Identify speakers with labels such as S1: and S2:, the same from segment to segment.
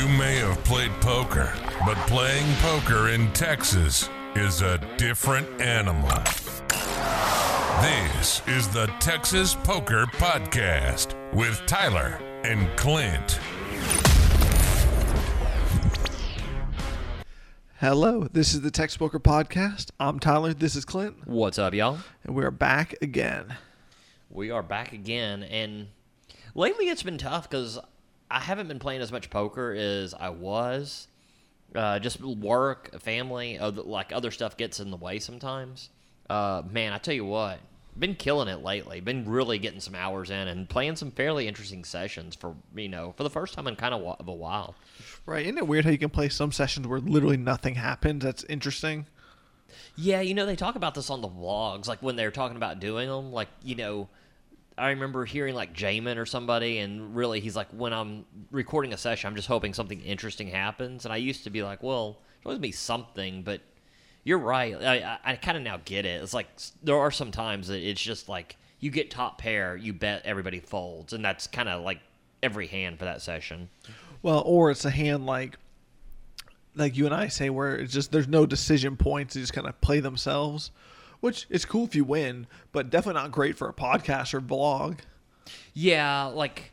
S1: You may have played poker, but playing poker in Texas is a different animal. This is the Texas Poker Podcast with Tyler and Clint.
S2: Hello, this is the Texas Poker Podcast. I'm Tyler. This is Clint,
S3: What's up, y'all?
S2: and we're back again.
S3: We are back again, and lately it's been tough because I haven't been playing as much poker as I was. Uh, just work, family, other, like other stuff gets in the way sometimes. Uh, man, I tell you what, been killing it lately. Been really getting some hours in and playing some fairly interesting sessions for you know for the first time in kind of, of a while.
S2: Right? Isn't it weird how you can play some sessions where literally nothing happens? That's interesting.
S3: Yeah, you know, they talk about this on the vlogs, like when they're talking about doing them. Like, you know, I remember hearing like Jaman or somebody, and really he's like, when I'm recording a session, I'm just hoping something interesting happens. And I used to be like, well, there's always be something, but you're right. I, I, I kind of now get it. It's like there are some times that it's just like you get top pair, you bet everybody folds, and that's kind of like every hand for that session.
S2: Well, or it's a hand like like you and I say where it's just there's no decision points, they just kind of play themselves, which is cool if you win, but definitely not great for a podcast or vlog.
S3: Yeah, like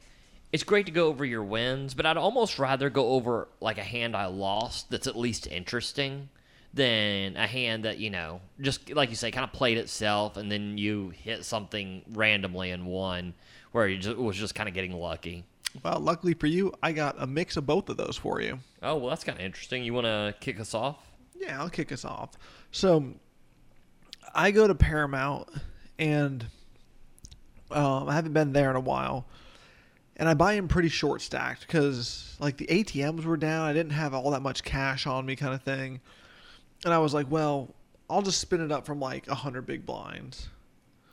S3: it's great to go over your wins, but I'd almost rather go over like a hand I lost that's at least interesting than a hand that, you know, just like you say, kind of played itself and then you hit something randomly and won where you just, was just kind of getting lucky.
S2: Well, luckily for you, I got a mix of both of those for you.
S3: Oh, well, that's kind of interesting. You want to kick us off?
S2: Yeah, I'll kick us off. So I go to Paramount and um, I haven't been there in a while. And I buy them pretty short stacked because like the ATMs were down. I didn't have all that much cash on me kind of thing. And I was like, well, I'll just spin it up from like 100 big blinds.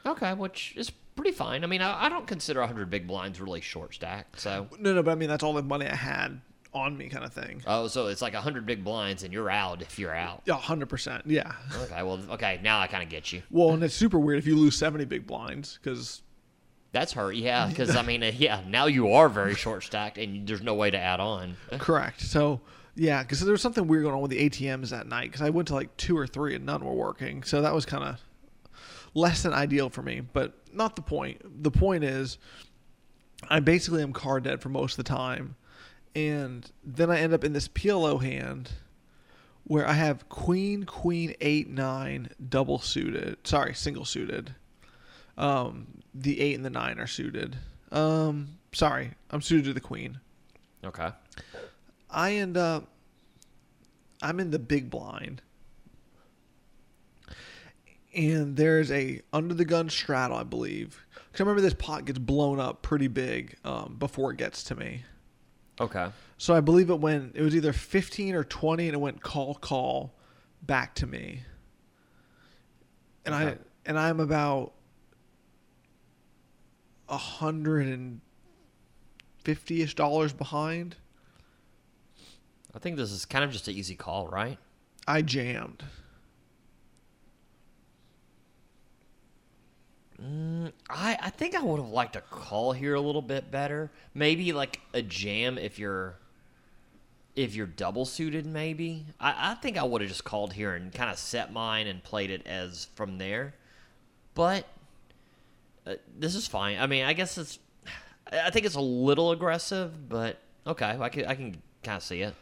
S3: Okay, which is pretty fine. I mean, I, I don't consider 100 big blinds really short stacked, so.
S2: No, no, but I mean, that's all the money I had on me kind of thing.
S3: Oh, so it's like 100 big blinds and you're out if you're out.
S2: Yeah, 100%. Yeah.
S3: Okay, well, okay, now I kind of get you.
S2: Well, and it's super weird if you lose 70 big blinds because
S3: That's hurt, yeah. Because I mean, uh, yeah, now you are very short stacked, and there's no way to add on.
S2: Correct. So yeah, because there was something weird going on with the ATMs that night. Because I went to like two or three and none were working. So that was kind of less than ideal for me. But not the point. The point is, I basically am card dead for most of the time, and then I end up in this PLO hand where I have Queen, Queen, eight, nine, double suited. Sorry, single suited. Um, the eight and the nine are suited. Um, sorry, I'm suited to the Queen.
S3: Okay.
S2: I end up I'm in the big blind. And there's a under the gun straddle, I believe. Cuz I remember this pot gets blown up pretty big um, before it gets to me.
S3: Okay.
S2: So I believe it went it was either 15 or 20 and it went call call back to me. And I and I'm about a hundred and fifty-ish dollars behind.
S3: I think this is kind of just an easy call, right?
S2: I jammed.
S3: Mm, I think I would have liked a call here a little bit better. Maybe like a jam if you're if you're double suited. Maybe I I think I would have just called here and kind of set mine and played it as from there. But uh, this is fine. I mean, I guess it's. I think it's a little aggressive, but okay, I can I can kind of see it.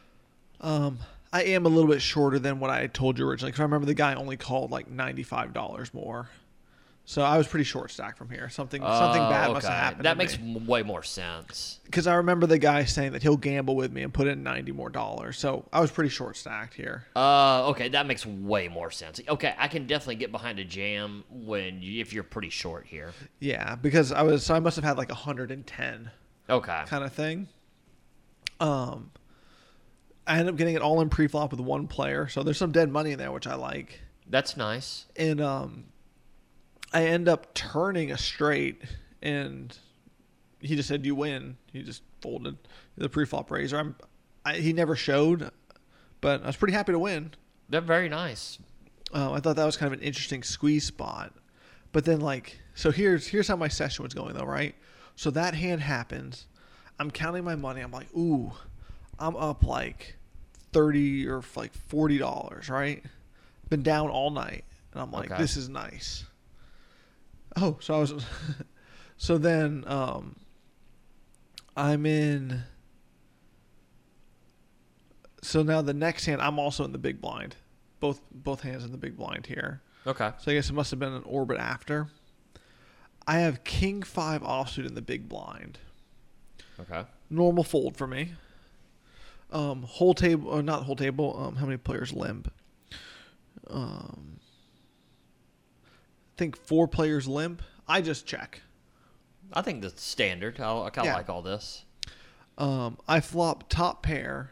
S2: Um, I am a little bit shorter than what I told you originally. Because I remember the guy only called like ninety-five dollars more, so I was pretty short stacked from here. Something something
S3: Oh,
S2: bad must have happened.
S3: That makes m- way more sense.
S2: because I remember the guy saying that he'll gamble with me and put in ninety more dollars. So I was pretty short stacked here.
S3: Uh, okay, that makes way more sense. Okay, I can definitely get behind a jam when you, if you're pretty short here.
S2: Yeah, because I was so I must have had like hundred and ten
S3: Okay.
S2: kind of thing. Um, I ended up getting it all in pre-flop with one player, so there's some dead money in there, which I like.
S3: That's nice.
S2: and um, I end up turning a straight, and he just said, "You win." He just folded the pre-flop raiser. I'm, I, he never showed, but I was pretty happy to win.
S3: They're very nice.
S2: Uh, I thought that was kind of an interesting squeeze spot, but then like, so here's here's how my session was going though, right? So that hand happens. I'm counting my money. I'm like, ooh, I'm up like thirty or like forty dollars, right? Been down all night, and I'm like,
S3: Okay.
S2: this is nice. Oh, so I was, so then um, I'm in. So now the next hand, I'm also in the big blind, both both hands in the big blind here.
S3: Okay.
S2: So I guess it must have been an orbit after. I have king five offsuit in the big blind.
S3: Okay.
S2: Normal fold for me. Um, whole table, or not whole table. Um, how many players limp? Um, think four players limp. I just check.
S3: I think that's standard. I, I kind of
S2: Yeah.
S3: like all this.
S2: Um, I flop top pair,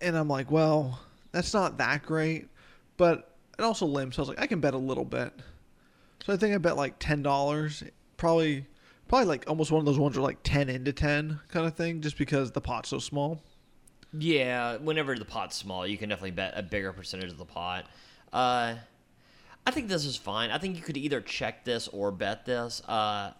S2: and I'm like, well, that's not that great, but it also limps. So I was like, I can bet a little bit. So I think I bet like ten dollars, probably, probably like almost one of those ones where like ten into ten kind of thing, just because the pot's so small.
S3: Yeah, whenever the pot's small, you can definitely bet a bigger percentage of the pot. Uh, I think this is fine. I think you could either check this or bet this. Uh,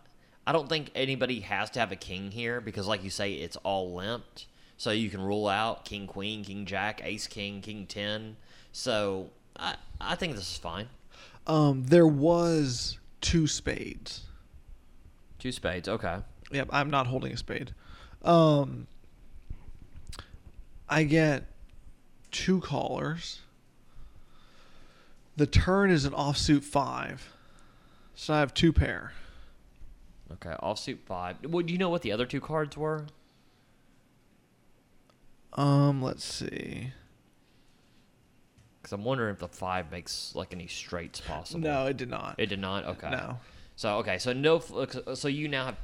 S3: I don't think anybody has to have a king here because, like you say, it's all limped. So you can rule out king, queen, king, jack, ace, king, king, ten. So I, I think this is fine.
S2: Um, there was two spades.
S3: Two spades. Okay.
S2: Yep, I'm not holding a spade. Um, I get two callers. The turn is an offsuit five, so I have two pair.
S3: Okay. Offsuit five. Well, do you know what the other two cards were?
S2: Um, let's see.
S3: Because I'm wondering if the five makes like any straights possible.
S2: No, it did not.
S3: It did not. Okay.
S2: No.
S3: So okay, so no. So you now have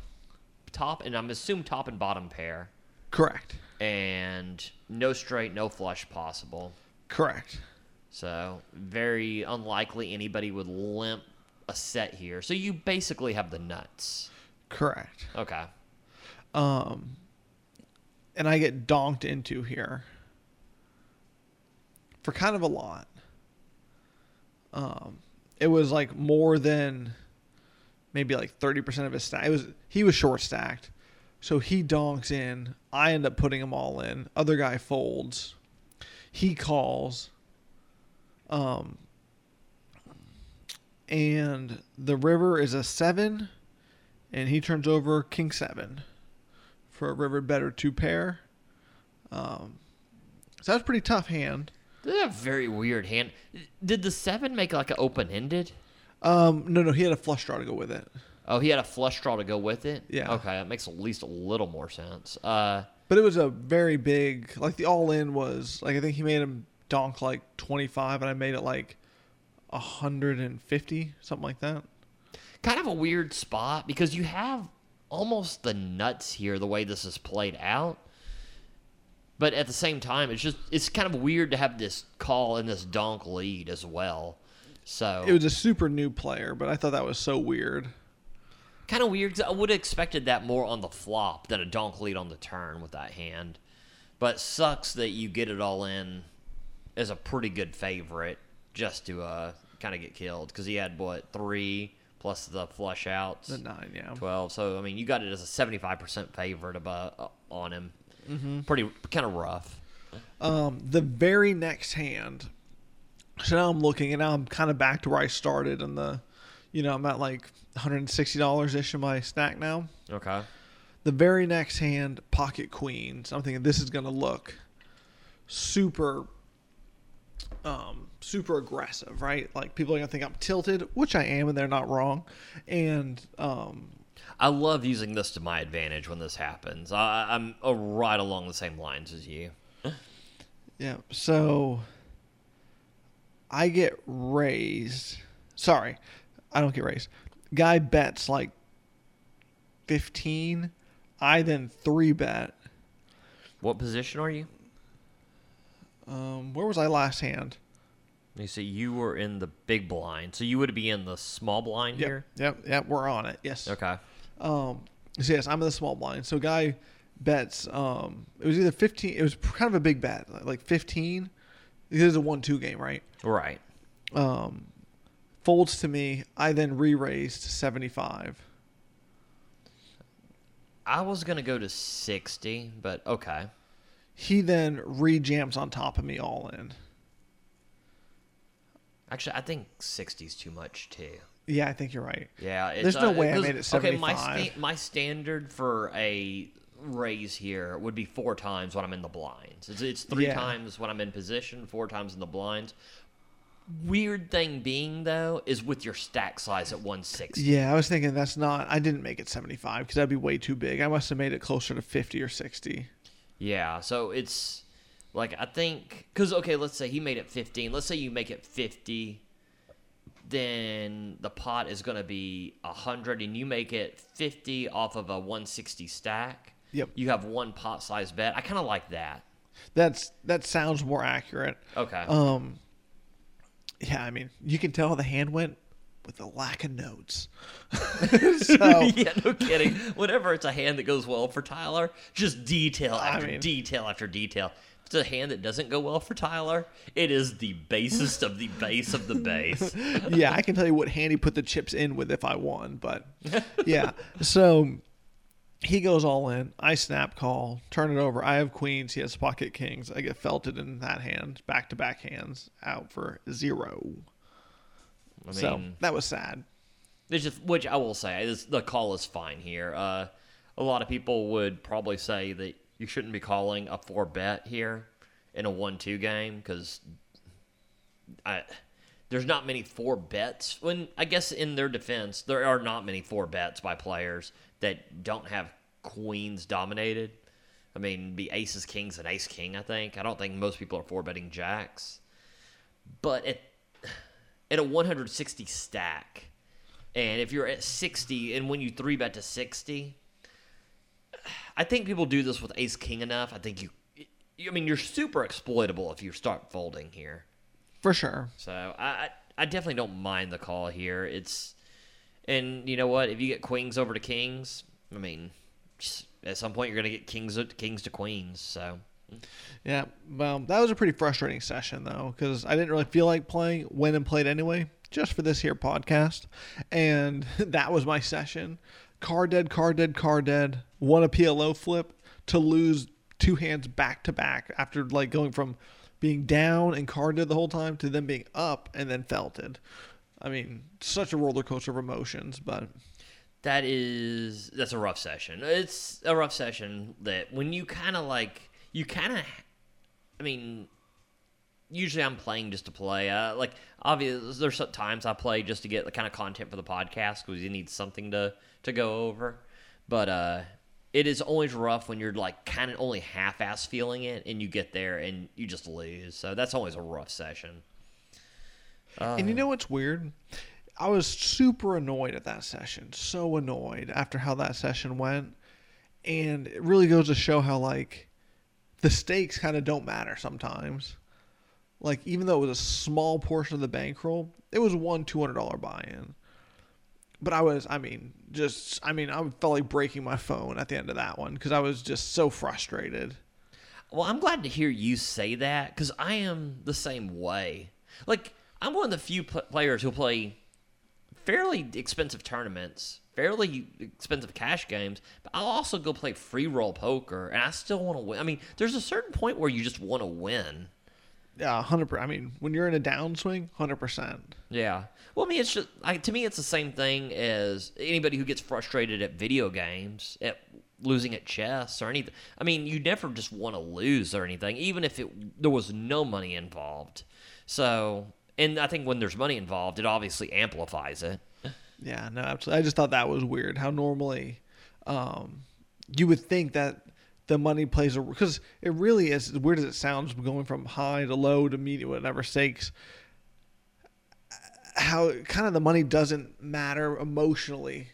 S3: top, and I'm assume top and bottom pair,
S2: Correct.
S3: and no straight, no flush possible.
S2: Correct.
S3: So very unlikely anybody would limp a set here. So you basically have the nuts.
S2: Correct.
S3: Okay.
S2: Um, and I get donked into here for kind of a lot. Um, it was like more than maybe like thirty percent of his stack. It was he was short stacked, so he donks in. I end up putting them all in. Other guy folds. He calls. Um, and the river is a seven, and he turns over king seven for a river better two pair. Um, so that's a pretty tough hand.
S3: That's a very weird hand. Did the seven make like an open ended?
S2: Um, no, no, he had a flush draw to go with it.
S3: Oh, he had a flush draw to go with it.
S2: Yeah.
S3: Okay, that makes at least a little more sense. Uh,
S2: But it was a very big, like the all in was like I think he made him donk like twenty five, and I made it like hundred and fifty, something like that.
S3: kind of a weird spot because you have almost the nuts here the way this is played out. But at the same time, it's just it's kind of weird to have this call and this donk lead as well. So
S2: It was a super new player, but I thought that was so weird.
S3: kind of weird 'cause I would have expected that more on the flop than a donk lead on the turn with that hand. But sucks that you get it all in as a pretty good favorite just to uh, kind of get killed because he had what three plus the flush outs.
S2: The nine, yeah.
S3: 12. So, I mean, you got it as a 75% favorite about, uh, on him. Mm-hmm. Pretty kind of rough.
S2: Um, the very next hand. So now I'm looking, and now I'm kind of back to where I started, and the, you know, I'm at like 160 dollars ish in my stack now.
S3: Okay.
S2: The very next hand, pocket queens. I'm thinking this is gonna look super, um, super aggressive, right? Like people are gonna think I'm tilted, which I am, and they're not wrong. And um,
S3: I love using this to my advantage when this happens. I, I'm uh, right along the same lines as you.
S2: Yeah. So I get raised. Sorry, I don't get raised. Guy bets like 15. I then three bet.
S3: What position are you?
S2: Um, where was I last hand?
S3: You see, you were in the big blind, so you would be in the small blind
S2: Yep.
S3: here.
S2: Yep. Yep. We're on it. Yes.
S3: Okay.
S2: Um, so yes, I'm in the small blind. So guy bets. Um, it was either 15. It was kind of a big bet, like 15. This is a one-two game, right?
S3: Right.
S2: Um, folds to me. I then re-raised to 75.
S3: I, I was gonna go to sixty, but okay.
S2: He then rejams on top of me all in.
S3: Actually, I think 60 is too much too.
S2: Yeah, I think you're right.
S3: Yeah, it's,
S2: There's no
S3: uh,
S2: way I made it 75.
S3: Okay, my sta- my standard for a raise here would be four times when I'm in the blinds. It's, it's three
S2: Yeah.
S3: times when I'm in position, four times in the blinds. Weird thing being though is with your stack size at 160.
S2: Yeah, I was thinking that's not. I didn't make it 75 because that'd be way too big. I must have made it closer to 50 or 60.
S3: Yeah, so it's like I think because okay, let's say he made it 15. Let's say you make it 50, then the pot is going to be 100, and you make it 50 off of a 160 stack.
S2: Yep.
S3: You have one pot size bet. I kind of like that.
S2: That's that sounds more accurate.
S3: Okay.
S2: Um, yeah, I mean, you can tell how the hand went with a lack of notes. so
S3: yeah, no kidding. Whenever it's a hand that goes well for Tyler, just detail
S2: I
S3: after
S2: mean-
S3: detail after detail. If it's a hand that doesn't go well for Tyler, it is the basest of the base of the base.
S2: yeah, I can tell you what hand he put the chips in with if I won, but yeah. So he goes all in. I snap call, turn it over. I have queens. He has pocket kings. I get felted in that hand, back to back hands, out for zero.
S3: I mean,
S2: so that was sad.
S3: There's just, which I will say, is the call is fine here. Uh, a lot of people would probably say that you shouldn't be calling a four bet here in a one-two game because there's not many four bets. When I guess in their defense, there are not many four bets by players that don't have queens dominated. I mean, be aces, kings, and ace king. I think. I don't think most people are four betting jacks, but at at a 160 stack. And if you're at 60 and when you three bet to 60, I think people do this with ace king enough. I think you, I mean, you're super exploitable if you start folding here.
S2: For sure.
S3: So I, I, definitely don't mind the call here. It's, and you know what? If you get queens over to kings, I mean, at some point you're gonna get kings kings to queens. So
S2: Yeah, well, that was a pretty frustrating session though, because I didn't really feel like playing. Went and played anyway, just for this here podcast, and that was my session. Card dead, card dead, card dead. Won a PLO flip to lose two hands back to back after like going from being down and card dead the whole time to then being up and then felted. I mean, such a roller coaster of emotions, but
S3: that is that's a rough session. It's a rough session that when you kind of like you kind of, I mean, usually I'm playing just to play. Uh, like obviously, there's times I play just to get the kind of content for the podcast because you need something to to go over. But uh, it is always rough when you're like kind of only half-ass feeling it, and you get there and you just lose. So that's always a rough session.
S2: And you know what's weird? I was super annoyed at that session. So annoyed after how that session went. And it really goes to show how like the stakes kind of don't matter sometimes. Like even though it was a small portion of the bankroll, it was one two hundred dollar buy in. But I was, I mean, just, I mean, I felt like breaking my phone at the end of that one because I was just so frustrated.
S3: Well, I'm glad to hear you say that because I am the same way. Like, I'm one of the few pl- players who play fairly expensive tournaments, fairly expensive cash games, but I'll also go play free roll poker and I still want to win. I mean, there's a certain point where you just want to win.
S2: Yeah, hundred. percent. I mean, when you're in a downswing, hundred percent.
S3: Yeah. Well, I mean, it's just I, to me, it's the same thing as anybody who gets frustrated at video games, at losing at chess or anything. I mean, you never just want to lose or anything, even if it there was no money involved. So, and I think when there's money involved, it obviously amplifies it.
S2: Yeah, no, absolutely. I just thought that was weird. How normally, um, you would think that the money plays a because it really is as weird as it sounds, going from high to low to medium, whatever stakes. How kind of the money doesn't matter emotionally.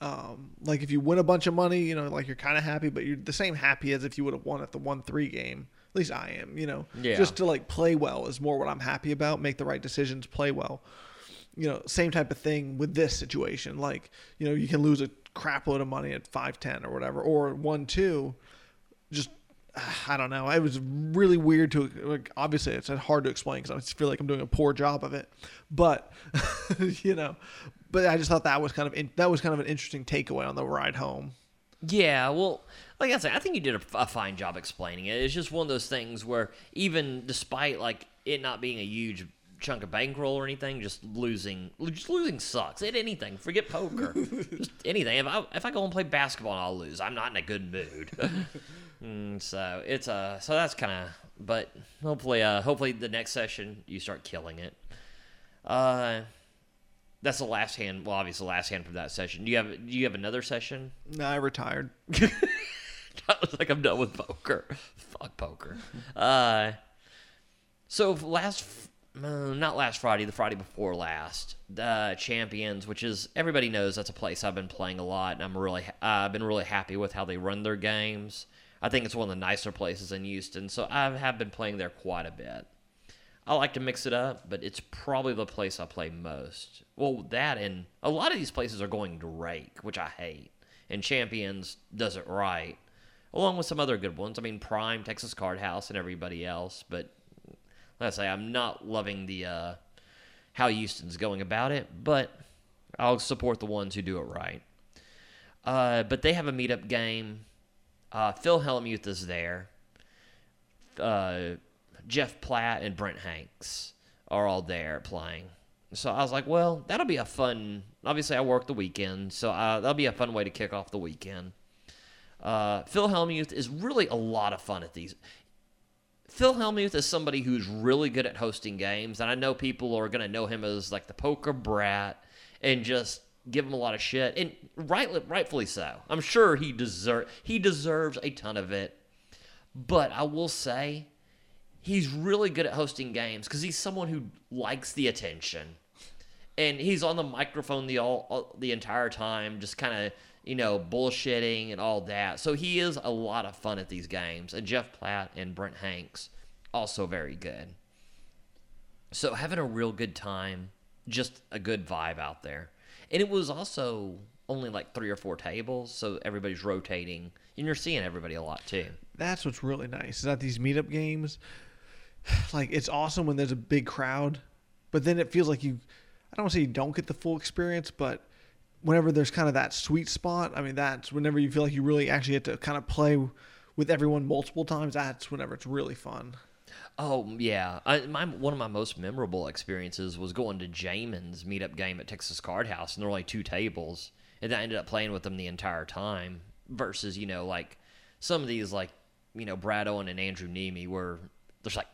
S2: Um, like if you win a bunch of money, you know, like you're kind of happy, but you're the same happy as if you would have won at the one three game. At least I am, you know.
S3: Yeah.
S2: Just to like play well is more what I'm happy about. Make the right decisions, play well you know, same type of thing with this situation. Like, you know, you can lose a crap load of money at five ten or whatever, or one two. Just, I don't know. It was really weird to like. Obviously, it's hard to explain because I feel like I'm doing a poor job of it. But, you know, but I just thought that was kind of in, that was kind of an interesting takeaway on the ride home.
S3: Yeah, well, like I said, I think you did a, a fine job explaining it. It's just one of those things where even despite like it not being a huge chunk of bankroll or anything, just losing, just losing sucks at anything. Forget poker, just anything. If I if I go and play basketball and I'll lose, I'm not in a good mood. Mm, so it's a so that's kind of, but hopefully, uh, hopefully the next session you start killing it. Uh, that's the last hand. Well, obviously, the last hand from that session. Do you have do you have another session?
S2: No, I retired.
S3: I was like, I'm done with poker. Fuck poker. Uh, so last, uh, not last Friday, the Friday before last, uh, Champions, which is everybody knows that's a place I've been playing a lot, and I'm really, I've been really happy with how they run their games. I think it's one of the nicer places in Houston, so I have been playing there quite a bit. I like to mix it up, but it's probably the place I play most. Well, that and a lot of these places are going Drake, which I hate, and Champions does it right, along with some other good ones. I mean, Prime, Texas Card House, and everybody else. But let's say I'm not loving the uh, how Houston's going about it, but I'll support the ones who do it right. Uh, but they have a meetup game. Uh, Phil Hellmuth is there. Uh, Jeff Platt and Brent Hanks are all there playing. So I was like, well, that'll be a fun. Obviously, I work the weekend, so uh, that'll be a fun way to kick off the weekend. Uh, Phil Hellmuth is really a lot of fun at these. Phil Hellmuth is somebody who's really good at hosting games, and I know people are going to know him as like the poker brat and just give him a lot of shit, and rightfully so. I'm sure he deserve he deserves a ton of it, but I will say he's really good at hosting games because he's someone who likes the attention, and he's on the microphone the all, all the entire time, just kind of you know bullshitting and all that. So he is a lot of fun at these games, and Jeff Platt and Brent Hanks also very good. So having a real good time, just a good vibe out there, and it was also only like three or four tables, so everybody's rotating, and you're seeing everybody a lot too.
S2: That's what's really nice. Is that these meetup games, like it's awesome when there's a big crowd, but then it feels like you. I don't want to say you don't get the full experience, but whenever there's kind of that sweet spot, I mean, that's whenever you feel like you really actually get to kind of play with everyone multiple times. That's whenever it's really fun.
S3: Oh yeah, I, my one of my most memorable experiences was going to Jaman's meetup game at Texas Card House, and there were only two tables, and I ended up playing with them the entire time. Versus, you know, like some of these, like you know, Brad Owen and Andrew Neeme, where there's like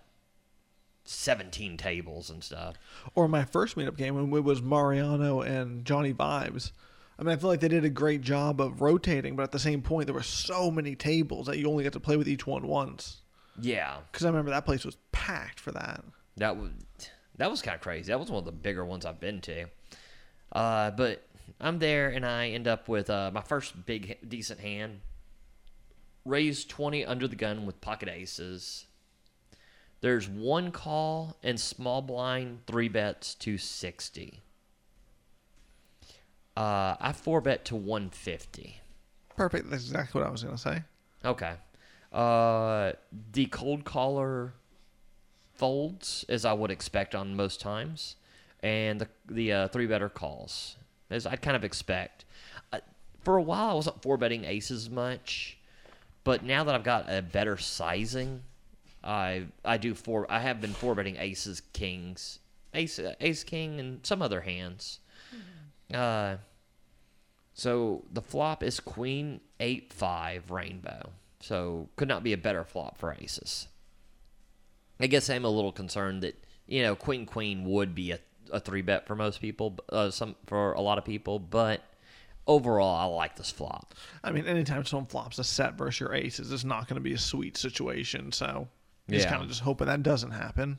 S3: 17 tables and stuff.
S2: Or my first meetup game when it was Mariano and Johnnie Vibes. I mean, I feel like they did a great job of rotating, but at the same point, there were so many tables that you only got to play with each one once.
S3: Yeah,
S2: Because I remember that place was packed for that.
S3: that was that was kind of crazy. That was one of the bigger ones I've been to. Uh, but I'm there, and I end up with uh, my first big decent hand. Raise twenty under the gun with pocket aces. There's one call and small blind three bets to sixty. Uh, I four bet to one fifty.
S2: Perfect. That's exactly what I was going to say.
S3: Okay. Uh, the cold caller folds as I would expect on most times, and the the uh, three better calls as I'd kind of expect. Uh, for a while, I wasn't four betting aces much, but now that I've got a better sizing, I I do four. I have been four betting aces, kings, ace ace king, and some other hands. Uh, so the flop is queen eight five rainbow. So could not be a better flop for aces. I guess I'm a little concerned that you know queen queen would be a, a three bet for most people, uh, some for a lot of people, but overall I like this flop.
S2: I mean, anytime someone flops a set versus your aces, it's not going to be a sweet situation. So you just
S3: Yeah.
S2: kind of just hoping that doesn't happen.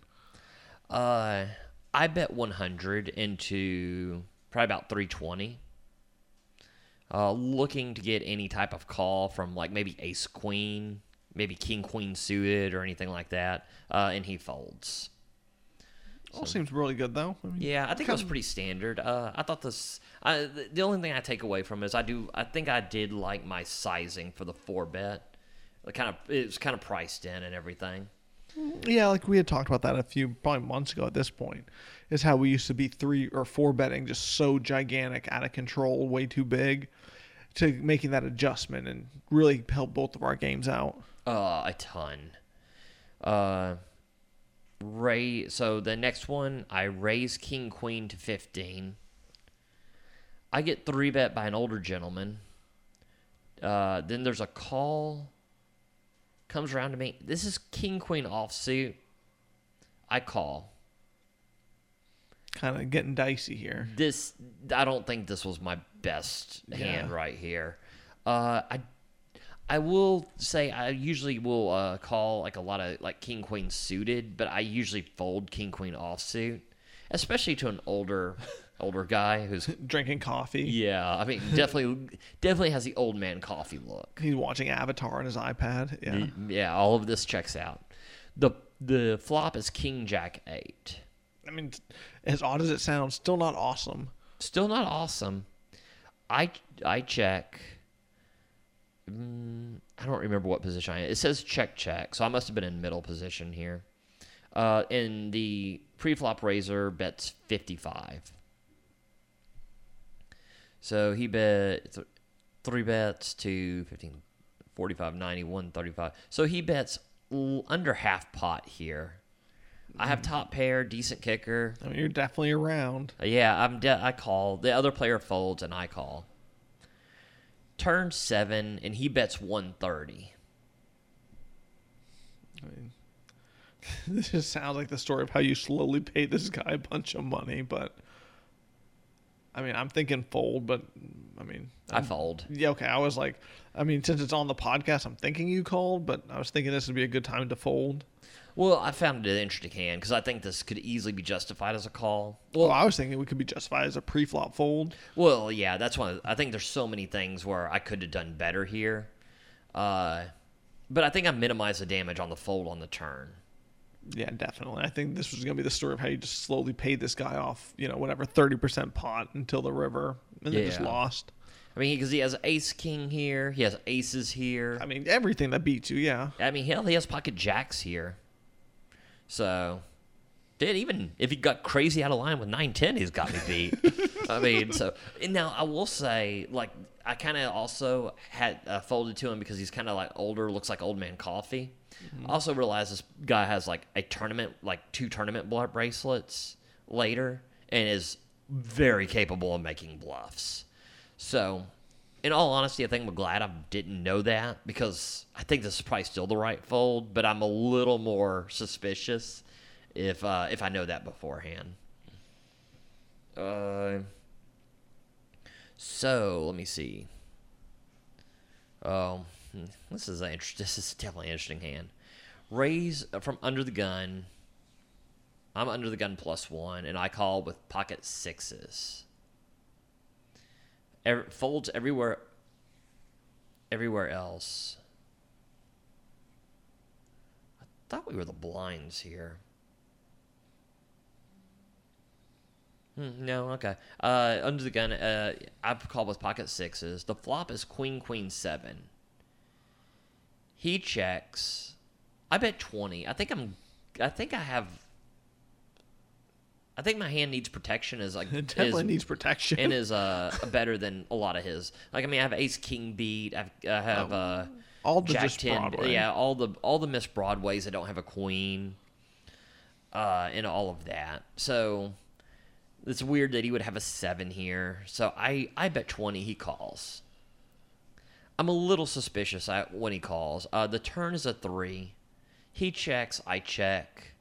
S3: Uh, I bet 100 into probably about 320. Uh, looking to get any type of call from like maybe ace queen, maybe king queen suited or anything like that, uh, and he folds.
S2: All seems really good though. I mean,
S3: Yeah, I think it was pretty standard. Uh, I thought this. I, the, the only thing I take away from is I do. I think I did like my sizing for the four bet. It kind of it was kind of priced in and everything.
S2: Yeah, like we had talked about that a few probably months ago. At this point, is how we used to be three or four betting just so gigantic, out of control, way too big. to making that adjustment and really help both of our games out.
S3: Uh, a ton. Uh, Ray. So the next one, I raise King Queen to fifteen. I get three bet by an older gentleman. Uh, then there's a call. Comes around to me. This is King Queen offsuit. I call.
S2: Kind of getting dicey here.
S3: This I don't think this was my best hand right here. Uh, I I will say I usually will uh, call like a lot of like king queen suited, but I usually fold king queen offsuit, especially to an older older guy who's
S2: Drinking coffee.
S3: yeah. I mean definitely definitely has the old man coffee look.
S2: He's watching Avatar on his iPad. Yeah.
S3: Yeah, all of this checks out. the The flop is king jack eight.
S2: I mean, as odd as it sounds, still not awesome.
S3: Still not awesome. I I check. Mm, I don't remember what position I am. It says check check, so I must have been in middle position here. Uh, and the pre-flop raiser bets fifty five. So he bet th- three bets to 15, 45, 90, 135. So he bets l- under half pot here. I have top pair, decent kicker.
S2: I mean, you're definitely around.
S3: Uh, Yeah, I'm. De- I call. The other player folds, and I call. Turn seven, and he bets one thirty.
S2: This just sounds like the story of how you slowly pay this guy a bunch of money, but I mean, I'm thinking fold, but I mean,
S3: I fold.
S2: yeah, okay. I was like, I mean, since it's on the podcast, I'm thinking you called, but I was thinking this would be a good time to fold.
S3: Well, I found it an interesting hand because I think this could easily be justified as a call.
S2: Well, I was thinking we could be justified as a pre-flop fold.
S3: Well, yeah, that's one. Of, I think there's so many things where I could have done better here, uh, but I think I minimized the damage on the fold on the turn.
S2: Yeah, definitely. I think this was gonna be the story of how you just slowly paid this guy off, you know, whatever thirty percent pot until the river, and then just lost.
S3: I mean, because he has ace king here, he has aces here.
S2: I mean, everything that beats you, yeah.
S3: I mean, hell, he has pocket jacks here. So, dude, even if he got crazy out of line with 9 10, he's got me beat. I mean, so, and now I will say, like, I kind of also had uh, folded to him because he's kind of like older, looks like old man coffee. I also realized this guy has like a tournament, like two tournament bracelets later, and is very capable of making bluffs. So, in all honesty, I think I'm glad I didn't know that because I think this is probably still the right fold, but I'm a little more suspicious if uh, if I know that beforehand. Uh, so let me see. Hmm, this is an. This is definitely an interesting hand. Raise from under the gun. I'm under the gun plus one, and I call with pocket sixes. Ev- folds everywhere. Everywhere else. I thought we were the blinds here. Hmm, no, okay. Uh, under the gun, uh, I call with pocket sixes. The flop is queen, queen, seven. He checks. I bet twenty. I think I'm. I think I have. I think my hand needs protection. Is like
S2: It definitely
S3: is-
S2: needs protection.
S3: and is uh better than a lot of his. Like I mean, I have Ace King beat. I've, I have uh
S2: all the
S3: Jack ten.
S2: Broadway.
S3: Yeah, all the all the Miss Broadways that don't have a queen. Uh, and all of that. So it's weird that he would have a seven here. So I I bet twenty he calls. I'm a little suspicious at when he calls. Uh, the turn is a three. He checks. I check.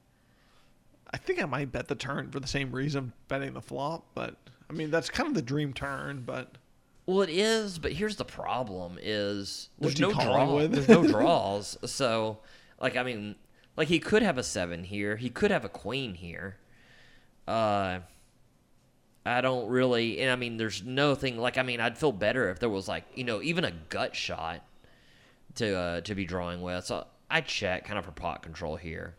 S2: I think I might bet the turn for the same reason betting the flop, but I mean that's kind of the dream turn, but
S3: Well, it is, but here's the problem: is there's no draw.
S2: with?
S3: There's no draws. So, like, I mean, like he could have a seven here. He could have a queen here. Uh, I don't really, and I mean, there's no thing like. I mean, I'd feel better if there was like you know even a gut shot to uh, to be drawing with. So I check kind of for pot control here.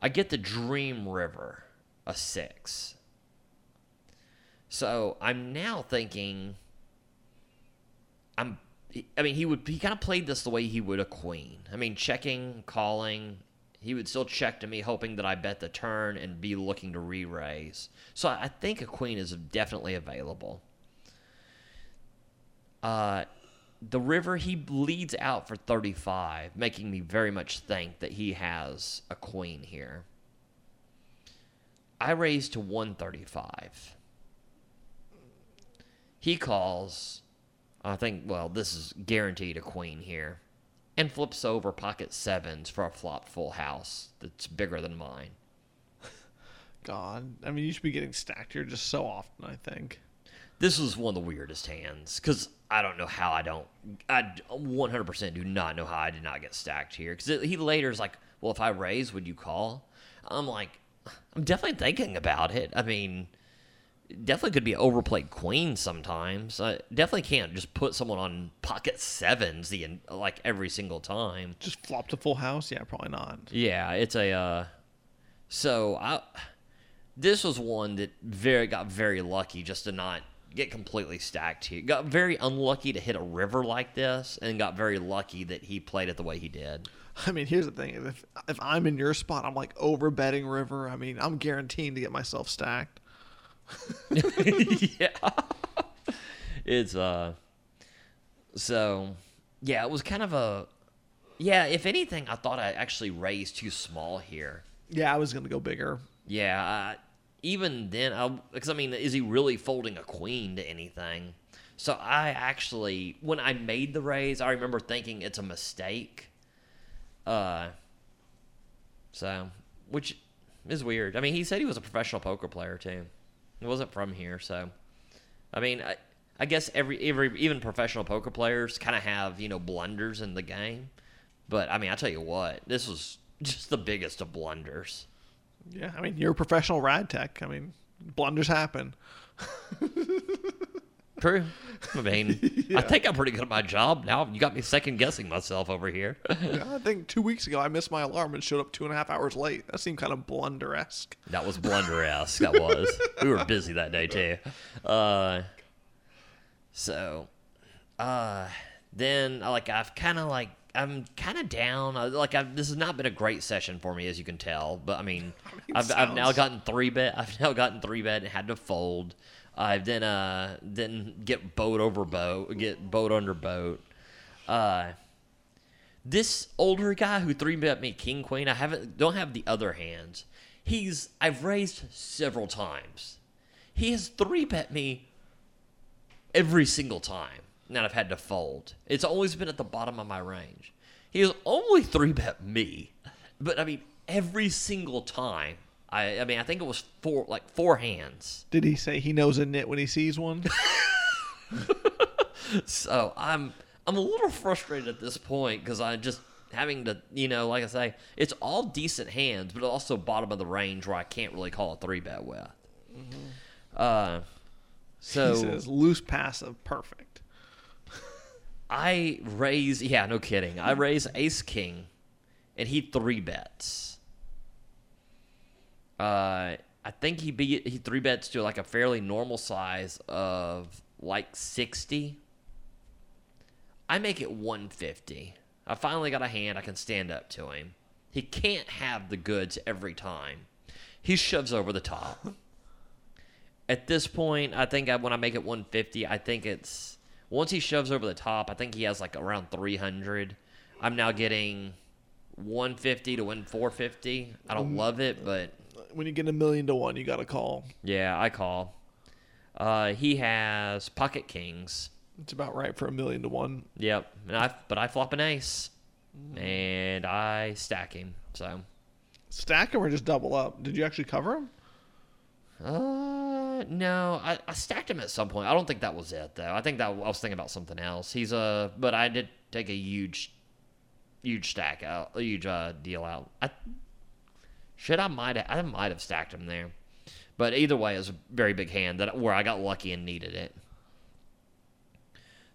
S3: I get the Dream River, a six. So I'm now thinking. I'm. I mean, he would. He kind of played this the way he would a queen. I mean, checking, calling. He would still check to me, hoping that I bet the turn and be looking to re-raise. So I think a queen is definitely available. Uh, the river he leads out for 35, making me very much think that he has a queen here. I raise to 135. He calls, I think, well, this is guaranteed a queen here, and flips over pocket sevens for a flop full house that's bigger than mine.
S2: God, I mean, you should be getting stacked here just so often. I think.
S3: This was one of the weirdest hands because I don't know how I don't. I 100% do not know how I did not get stacked here. Because he later is like, "Well, if I raise, would you call?" I'm like, I'm definitely thinking about it. I mean, definitely could be overplayed queen sometimes. I definitely can't just put someone on pocket sevens the like every single time.
S2: Just flop a full house? Yeah, probably not.
S3: Yeah, it's a. Uh, so I, this was one that very got very lucky just to not get completely stacked here. Got very unlucky to hit a river like this, and got very lucky that he played it the way he did.
S2: I mean, here's the thing: if if I'm in your spot, I'm like over betting river. I mean, I'm guaranteeing to get myself stacked.
S3: yeah, it's uh, so yeah, it was kind of a yeah. If anything, I thought I actually raised too small here.
S2: Yeah, I was gonna go bigger.
S3: Yeah, even then, because I, I mean, is he really folding a queen to anything? So I actually, when I made the raise, I remember thinking it's a mistake. Uh, so which is weird. I mean, he said he was a professional poker player too. He wasn't from here, so I mean, I, I guess every every even professional poker players kind of have you know blunders in the game. But I mean, I tell you what, this was just the biggest of blunders.
S2: Yeah, I mean, you're a professional rad tech. I mean, blunders happen.
S3: True. I mean, yeah. I think I'm pretty good at my job now. You got me second guessing myself over here.
S2: yeah, I think two weeks ago I missed my alarm and showed up two and a half hours late. That seemed kind of blunderesque.
S3: That was blunderesque. that was. We were busy that day too. Uh, so, uh, then like I've kind of like I'm kind of down. Like I've, this has not been a great session for me, as you can tell. But I mean, I mean I've now gotten three bet. I've now gotten three bet and had to fold. I've then uh then get boat over boat, get boat under boat. Uh, this older guy who three bet me king queen. I haven't don't have the other hands. He's I've raised several times. He has three bet me every single time that I've had to fold. It's always been at the bottom of my range. He has only three bet me, but I mean every single time. I, I mean I think it was four like four hands.
S2: Did he say he knows a nit when he sees one?
S3: so I'm I'm a little frustrated at this point because I just having to you know like I say it's all decent hands, but also bottom of the range where I can't really call a three bet with. Mm-hmm. Uh, so
S2: he says loose passive, perfect.
S3: I raise, yeah, no kidding. I raise ace king, and he three bets. Uh, I think he be he three bets to like a fairly normal size of like sixty. I make it one fifty. I finally got a hand I can stand up to him. He can't have the goods every time. He shoves over the top. At this point, I think I, when I make it 150, I think it's once he shoves over the top, I think he has like around 300. I'm now getting 150 to win 450. I don't um, love it, but
S2: when you get a million to one, you got to call.
S3: Yeah, I call. Uh, he has pocket kings.
S2: It's about right for a million to one.
S3: Yep, and I but I flop an ace, and I stack him. So
S2: stack him or just double up? Did you actually cover him?
S3: Uh, no, I, I stacked him at some point. I don't think that was it though. I think that I was thinking about something else. He's a, but I did take a huge, huge stack out, a huge uh, deal out. I should I might have, I might have stacked him there, but either way, it was a very big hand that where I got lucky and needed it.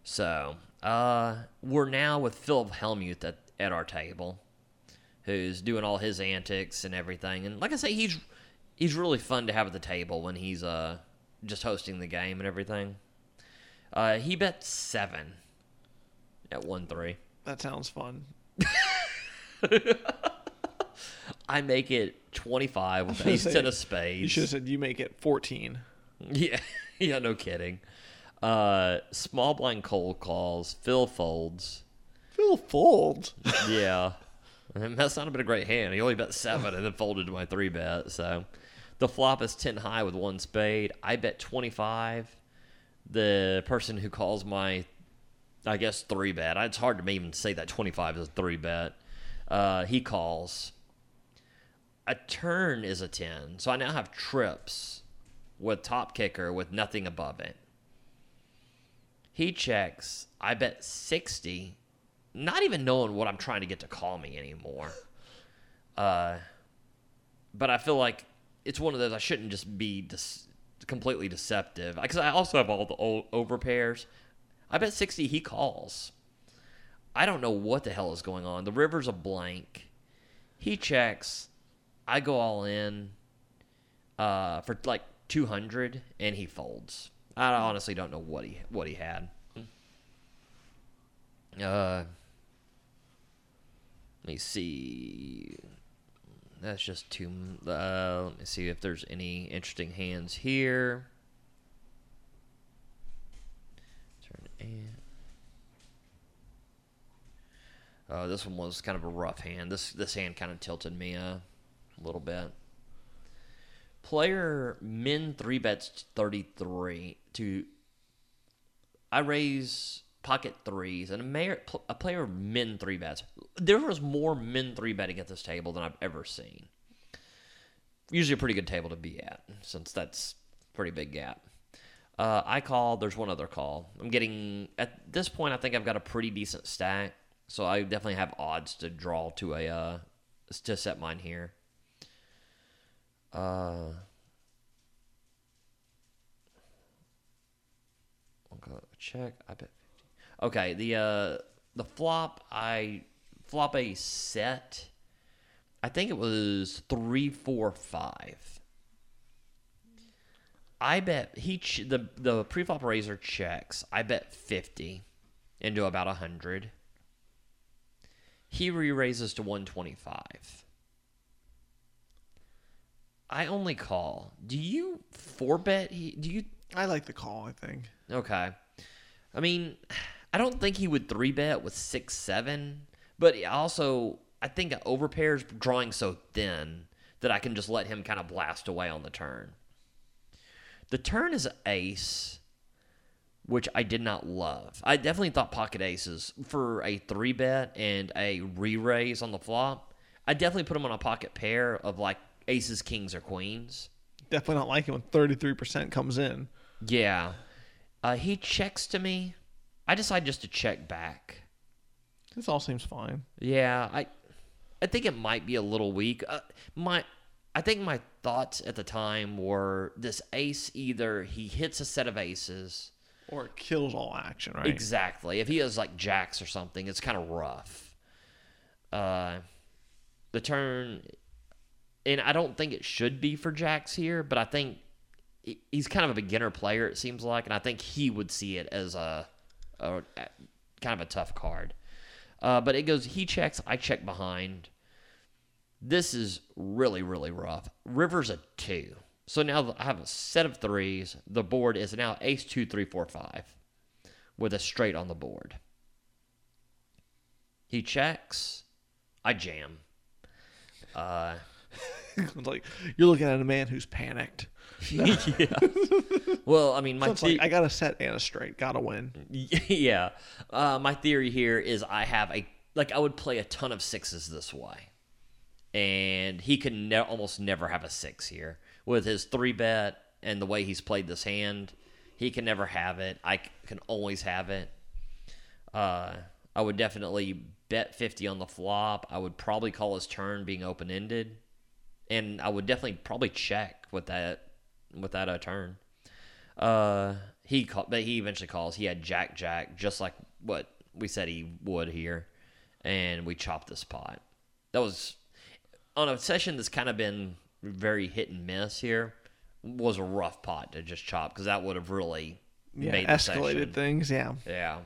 S3: So, uh, we're now with Philip Hellmuth at, at our table, who's doing all his antics and everything. And like I say, he's he's really fun to have at the table when he's uh just hosting the game and everything. Uh, he bet seven at one three.
S2: That sounds fun.
S3: I make it twenty five with ace ten of spades.
S2: You should have said you make it fourteen.
S3: Yeah, yeah, no kidding. Uh, small blind cold calls. Phil folds.
S2: Phil folds.
S3: Yeah. And that's not a great hand. He only bet seven and then folded to my three bet. So the flop is 10 high with one spade. I bet 25. The person who calls my, I guess, three bet, it's hard to even say that 25 is a three bet. Uh, he calls. A turn is a 10. So I now have trips with top kicker with nothing above it. He checks. I bet 60 not even knowing what I'm trying to get to call me anymore. Uh, but I feel like it's one of those I shouldn't just be dis- completely deceptive because I also have all the o- over pairs. I bet 60 he calls. I don't know what the hell is going on. The river's a blank. He checks. I go all in uh, for like 200 and he folds. I honestly don't know what he what he had. Uh, let me see. That's just two. Uh, let me see if there's any interesting hands here. Turn and. Oh, this one was kind of a rough hand. This this hand kind of tilted me a little bit. Player min three bets thirty three to. I raise pocket threes and a, mayor, a player min three bets. There was more min three betting at this table than I've ever seen. Usually a pretty good table to be at, since that's pretty big gap. Uh, I call. There's one other call. I'm getting at this point. I think I've got a pretty decent stack, so I definitely have odds to draw to a uh, to set mine here. Uh, I'll go check. I bet Okay, the uh the flop I flop a set. I think it was three, four, five. I bet he ch- the the preflop raiser checks. I bet fifty into about hundred. He re raises to one twenty five. I only call. Do you four bet? Do you?
S2: I like the call. I think.
S3: Okay. I mean, I don't think he would three bet with six seven, but also I think an overpair is drawing so thin that I can just let him kind of blast away on the turn. The turn is ace, which I did not love. I definitely thought pocket aces for a three bet and a re raise on the flop. I definitely put him on a pocket pair of like aces, kings, or queens.
S2: Definitely not like it when thirty three percent comes in.
S3: Yeah. Uh, he checks to me. I decide just to check back.
S2: This all seems fine.
S3: Yeah, I I think it might be a little weak. Uh, my I think my thoughts at the time were this ace either he hits a set of aces
S2: or it kills all action, right?
S3: Exactly. If he has like jacks or something, it's kind of rough. Uh the turn and I don't think it should be for jacks here, but I think he's kind of a beginner player it seems like and I think he would see it as a a, kind of a tough card. Uh, but it goes, he checks, I check behind. This is really, really rough. River's a two. So now I have a set of threes. The board is now ace two, three, four, five with a straight on the board. He checks. I jam. Uh,
S2: like you're looking at a man who's panicked.
S3: yeah. Well, I mean, my
S2: so the- like, I gotta set Anna straight. Got to win.
S3: yeah. Uh, my theory here is I have a like I would play a ton of sixes this way, and he could ne- almost never have a six here with his three bet and the way he's played this hand. He can never have it. I c- can always have it. Uh, I would definitely bet fifty on the flop. I would probably call his turn being open ended, and I would definitely probably check with that with that uh, turn. Uh, he call, but he eventually calls. He had Jack Jack, just like what we said he would here, and we chopped this pot. That was on a session that's kind of been very hit and miss here. Was a rough pot to just chop because that would have really
S2: Yeah,
S3: made
S2: escalated things. Yeah.
S3: Yeah.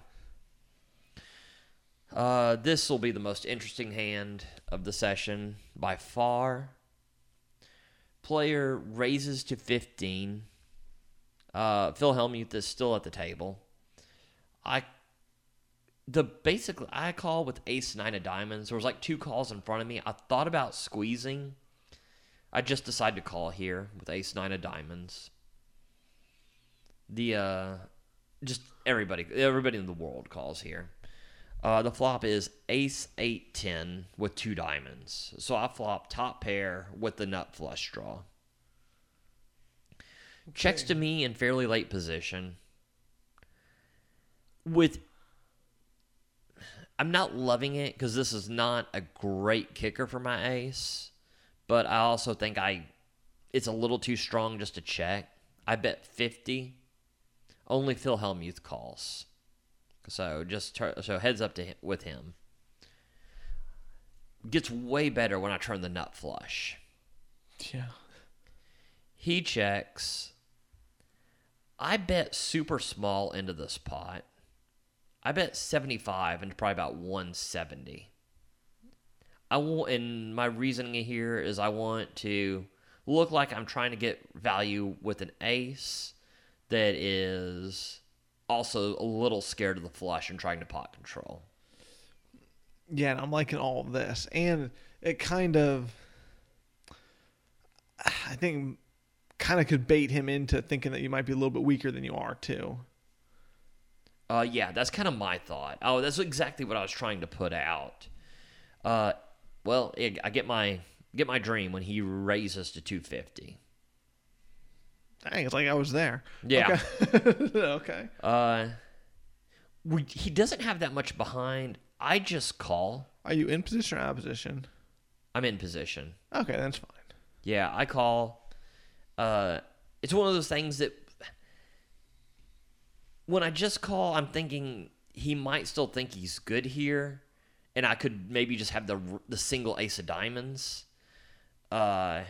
S3: Uh, this will be the most interesting hand of the session by far. Player raises to 15. Uh, Phil Hellmuth is still at the table. I the basically I call with ace nine of diamonds. There was like two calls in front of me. I thought about squeezing. I just decided to call here with ace nine of diamonds. The uh just everybody everybody in the world calls here. Uh, the flop is ace eight ten with two diamonds. So I flop top pair with the nut flush draw. Checks to me in fairly late position. With I'm not loving it because this is not a great kicker for my ace, but I also think I it's a little too strong just to check. I bet 50. Only Phil Hellmuth calls. So just tur- so heads up to him, with him. Gets way better when I turn the nut flush.
S2: Yeah.
S3: He checks. I bet super small into this pot. I bet 75 into probably about 170. I want, and my reasoning here is I want to look like I'm trying to get value with an ace that is also a little scared of the flush and trying to pot control.
S2: Yeah, and I'm liking all of this. And it kind of, I think, kind of could bait him into thinking that you might be a little bit weaker than you are, too.
S3: Uh, yeah, that's kind of my thought. Oh, that's exactly what I was trying to put out. Uh, well, I get my get my dream when he raises to 250.
S2: Dang, it's like I was there.
S3: Yeah.
S2: Okay. okay.
S3: Uh, we, he doesn't have that much behind. I just call.
S2: Are you in position or out of position?
S3: I'm in position.
S2: Okay, that's fine.
S3: Yeah, I call. Uh, it's one of those things that when I just call, I'm thinking he might still think he's good here, and I could maybe just have the the single ace of diamonds. Uh,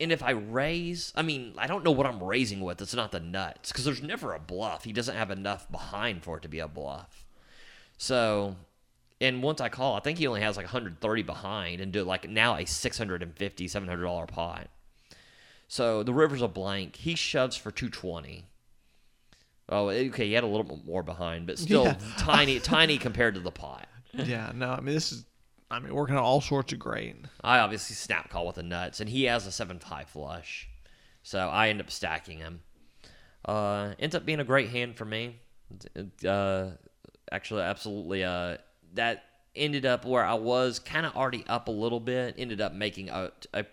S3: and if I raise, I mean, I don't know what I'm raising with. It's not the nuts because there's never a bluff. He doesn't have enough behind for it to be a bluff. So, and once I call, I think he only has like 130 behind and do like now a 650 700 dollar pot. So the river's a blank. He shoves for 220. Oh, okay, he had a little bit more behind, but still
S2: Yeah.
S3: tiny, tiny compared to the pot.
S2: Yeah, no, I mean, this is, I mean, working on all sorts of great.
S3: I obviously snap call with the nuts, and he has a seven five flush, so I end up stacking him. Uh, ends up being a great hand for me. Uh, actually, absolutely. Uh, that ended up where I was kind of already up a little bit. Ended up making a, a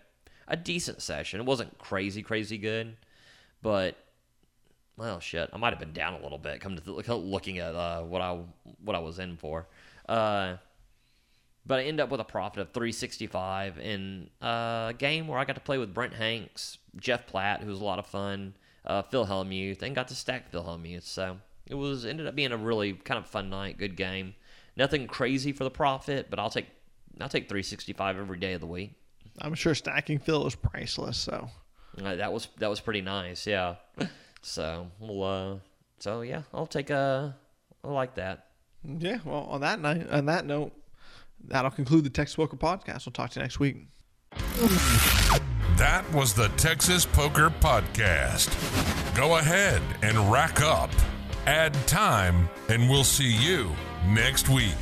S3: a decent session. It wasn't crazy, crazy good, but well, shit, I might have been down a little bit. Come to th- looking at uh, what I what I was in for. Uh, but I end up with a profit of 365 in a game where I got to play with Brent Hanks, Jeff Platt, who was a lot of fun, uh, Phil Hellmuth, and got to stack Phil Hellmuth. So it was ended up being a really kind of fun night, good game. Nothing crazy for the profit, but I'll take I'll take 365 every day of the week.
S2: I'm sure stacking Phil is priceless. So
S3: Uh, that was that was pretty nice, yeah. so well, uh, so yeah, I'll take a I like that.
S2: yeah, well, on that night, on that note, that'll conclude the Texas Poker Podcast. We'll talk to you next week.
S1: That was the Texas Poker Podcast. Go ahead and rack up, add time, and we'll see you next week.